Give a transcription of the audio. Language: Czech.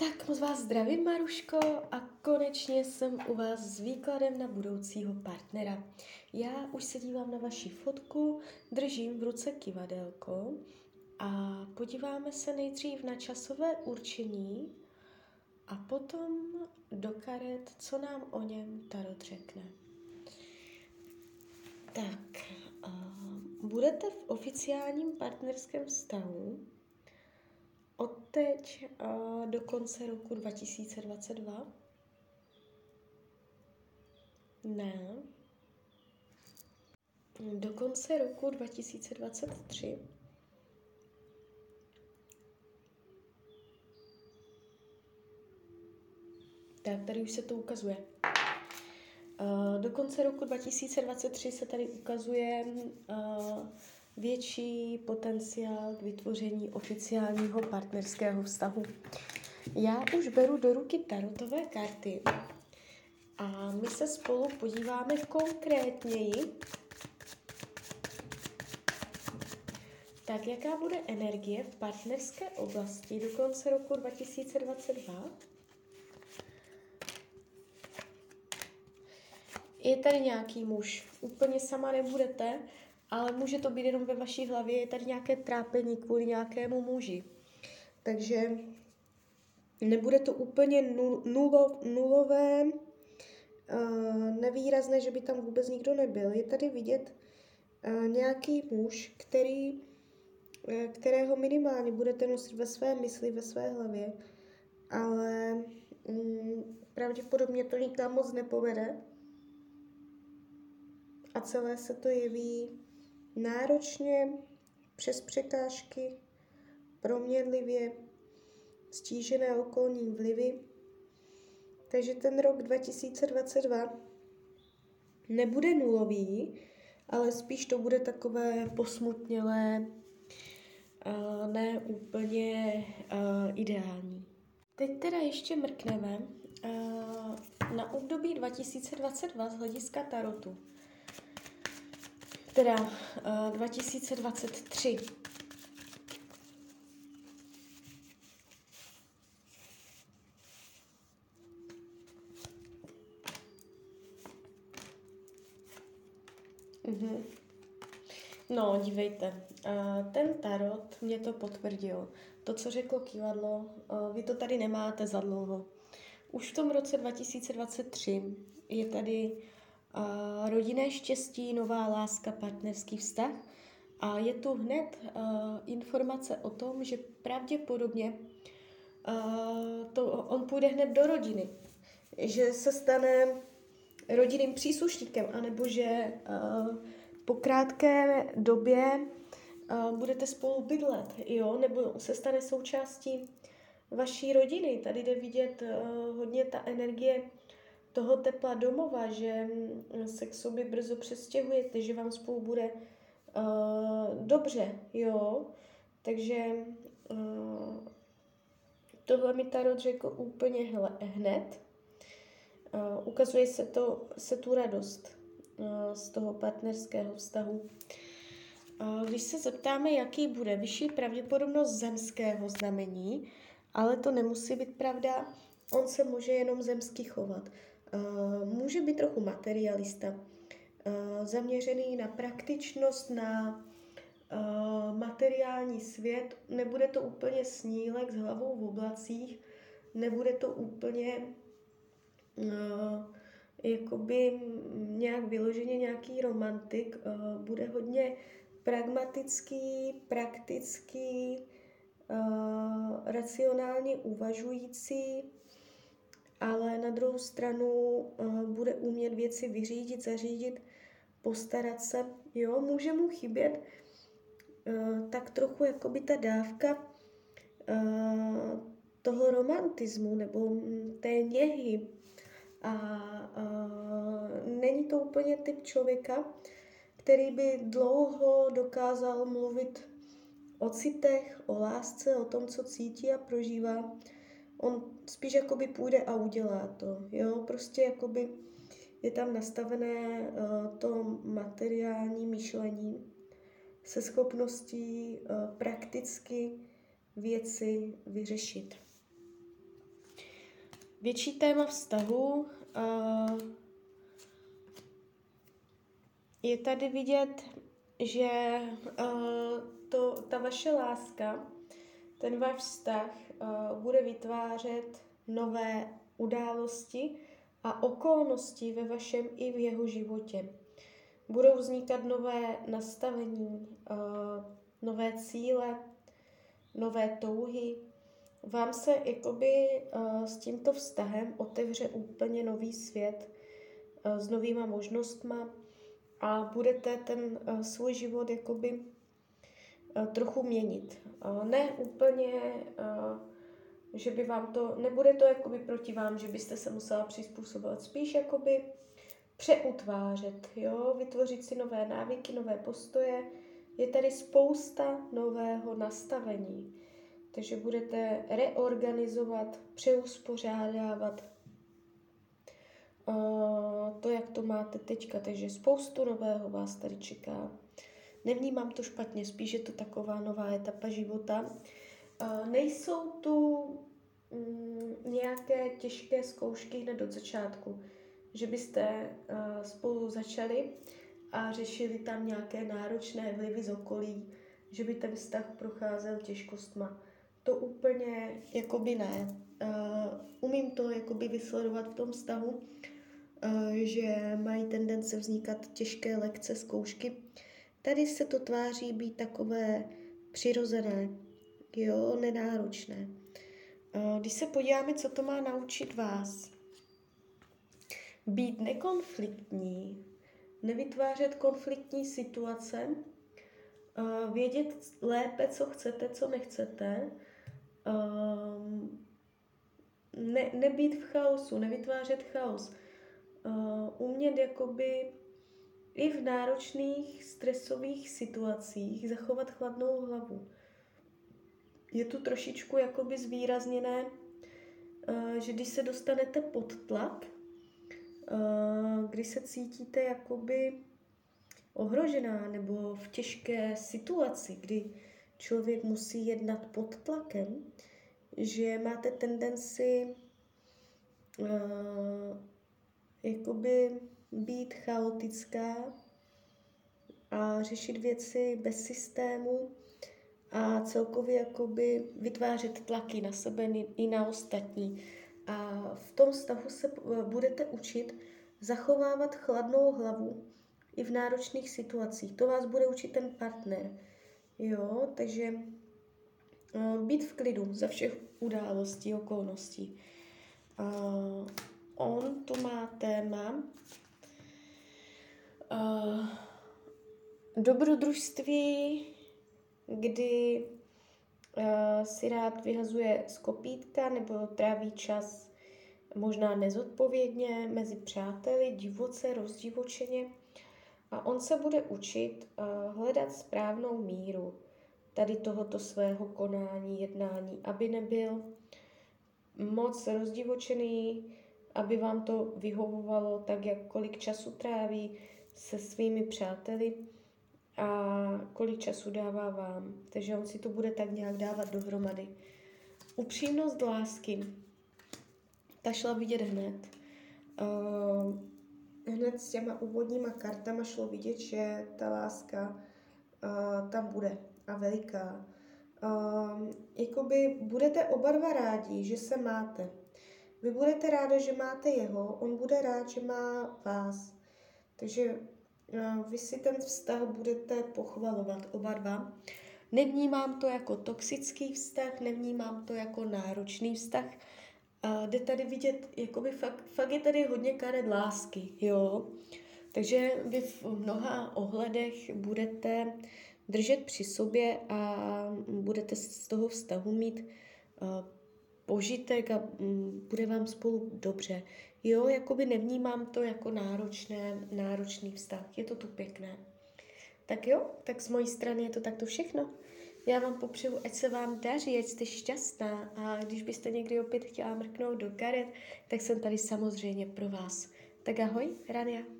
Tak moc vás zdravím, Maruško, a konečně jsem u vás s výkladem na budoucího partnera. Já už se dívám na vaši fotku, držím v ruce kivadelko a podíváme se nejdřív na časové určení a potom do karet, co nám o něm Tarot řekne. Tak, uh, budete v oficiálním partnerském vztahu, od teď do konce roku 2022? Ne. Do konce roku 2023? Tak, tady už se to ukazuje. Do konce roku 2023 se tady ukazuje větší potenciál k vytvoření oficiálního partnerského vztahu. Já už beru do ruky tarotové karty a my se spolu podíváme konkrétněji, tak jaká bude energie v partnerské oblasti do konce roku 2022? Je tady nějaký muž, úplně sama nebudete, ale může to být jenom ve vaší hlavě, je tady nějaké trápení kvůli nějakému muži. Takže nebude to úplně nulo, nulové, uh, nevýrazné, že by tam vůbec nikdo nebyl. Je tady vidět uh, nějaký muž, který, uh, kterého minimálně budete nosit ve své mysli, ve své hlavě, ale um, pravděpodobně to nikam moc nepovede a celé se to jeví náročně, přes překážky, proměnlivě, stížené okolní vlivy. Takže ten rok 2022 nebude nulový, ale spíš to bude takové posmutnělé, ne úplně ideální. Teď teda ještě mrkneme na období 2022 z hlediska tarotu teda uh, 2023. Mhm. No, dívejte, uh, ten tarot mě to potvrdil. To, co řeklo kývadlo, uh, vy to tady nemáte za dlouho. Už v tom roce 2023 je tady rodinné štěstí, nová láska, partnerský vztah. A je tu hned uh, informace o tom, že pravděpodobně uh, to, on půjde hned do rodiny, že se stane rodinným příslušníkem, anebo že uh, po krátké době budete spolu bydlet, jo, nebo se stane součástí vaší rodiny. Tady jde vidět hodně ta energie toho tepla domova, že mm, se k sobě brzo přestěhujete, že vám spolu bude uh, dobře, jo. Takže uh, tohle mi Tarot řekl úplně hle, hned. Uh, ukazuje se, to, se tu radost uh, z toho partnerského vztahu. Uh, když se zeptáme, jaký bude vyšší pravděpodobnost zemského znamení, ale to nemusí být pravda, on se může jenom zemsky chovat. Eh, může být trochu materialista, uh, zaměřený na praktičnost, na uh, materiální svět. Nebude to úplně snílek s hlavou v oblacích, nebude to úplně jakoby nějak vyloženě nějaký romantik, bude hodně pragmatický, praktický, racionálně uvažující, ale na druhou stranu uh, bude umět věci vyřídit, zařídit, postarat se. Jo, může mu chybět uh, tak trochu jakoby ta dávka uh, toho romantismu nebo té něhy. A uh, není to úplně typ člověka, který by dlouho dokázal mluvit o citech, o lásce, o tom, co cítí a prožívá on spíš jakoby půjde a udělá to, jo, prostě jakoby je tam nastavené uh, to materiální myšlení se schopností uh, prakticky věci vyřešit. Větší téma vztahu uh, je tady vidět, že to, ta vaše láska, ten váš vztah uh, bude vytvářet nové události a okolnosti ve vašem i v jeho životě. Budou vznikat nové nastavení, uh, nové cíle, nové touhy. Vám se jakoby uh, s tímto vztahem otevře úplně nový svět uh, s novýma možnostma a budete ten uh, svůj život jakoby trochu měnit. Uh, ne úplně uh, že by vám to, nebude to jakoby proti vám, že byste se musela přizpůsobovat, spíš jakoby přeutvářet, jo, vytvořit si nové návyky, nové postoje. Je tady spousta nového nastavení, takže budete reorganizovat, přeuspořádávat to, jak to máte teďka, takže spoustu nového vás tady čeká. Nevnímám to špatně, spíš je to taková nová etapa života. Uh, nejsou tu mm, nějaké těžké zkoušky hned od začátku, že byste uh, spolu začali a řešili tam nějaké náročné vlivy z okolí, že by ten vztah procházel těžkostma. To úplně jakoby ne. Uh, umím to jakoby vysledovat v tom vztahu, uh, že mají tendence vznikat těžké lekce, zkoušky. Tady se to tváří být takové přirozené, jo, nenáročné. Když se podíváme, co to má naučit vás, být nekonfliktní, nevytvářet konfliktní situace, vědět lépe, co chcete, co nechcete, ne, nebýt v chaosu, nevytvářet chaos, umět jakoby i v náročných stresových situacích zachovat chladnou hlavu. Je tu trošičku jakoby zvýrazněné, eh, že když se dostanete pod tlak, eh, když se cítíte jakoby ohrožená nebo v těžké situaci, kdy člověk musí jednat pod tlakem, že máte tendenci uh, jakoby být chaotická a řešit věci bez systému, a celkově jakoby vytvářet tlaky na sebe i na ostatní. A v tom stavu se budete učit zachovávat chladnou hlavu i v náročných situacích. To vás bude učit ten partner. Jo, takže uh, být v klidu za všech událostí, okolností. On tu má téma uh, dobrodružství kdy uh, si rád vyhazuje z kopítka nebo tráví čas možná nezodpovědně mezi přáteli, divoce, rozdivočeně. A on se bude učit uh, hledat správnou míru tady tohoto svého konání, jednání, aby nebyl moc rozdivočený, aby vám to vyhovovalo tak, jak kolik času tráví se svými přáteli, a kolik času dává vám. Takže on si to bude tak nějak dávat dohromady. Upřímnost lásky. Ta šla vidět hned. Uh, hned s těma úvodníma kartama šlo vidět, že ta láska uh, tam bude a veliká. Uh, jakoby budete oba dva rádi, že se máte. Vy budete ráda, že máte jeho, on bude rád, že má vás. Takže vy si ten vztah budete pochvalovat oba dva. Nevnímám to jako toxický vztah, nevnímám to jako náročný vztah. A jde tady vidět, jakoby fakt, fakt je tady hodně karet lásky, jo. Takže vy v mnoha ohledech budete držet při sobě a budete z toho vztahu mít požitek a mm, bude vám spolu dobře. Jo, jakoby nevnímám to jako náročné, náročný vztah. Je to tu pěkné. Tak jo, tak z mojí strany je to takto všechno. Já vám popřeju, ať se vám daří, ať jste šťastná a když byste někdy opět chtěla mrknout do karet, tak jsem tady samozřejmě pro vás. Tak ahoj, Rania.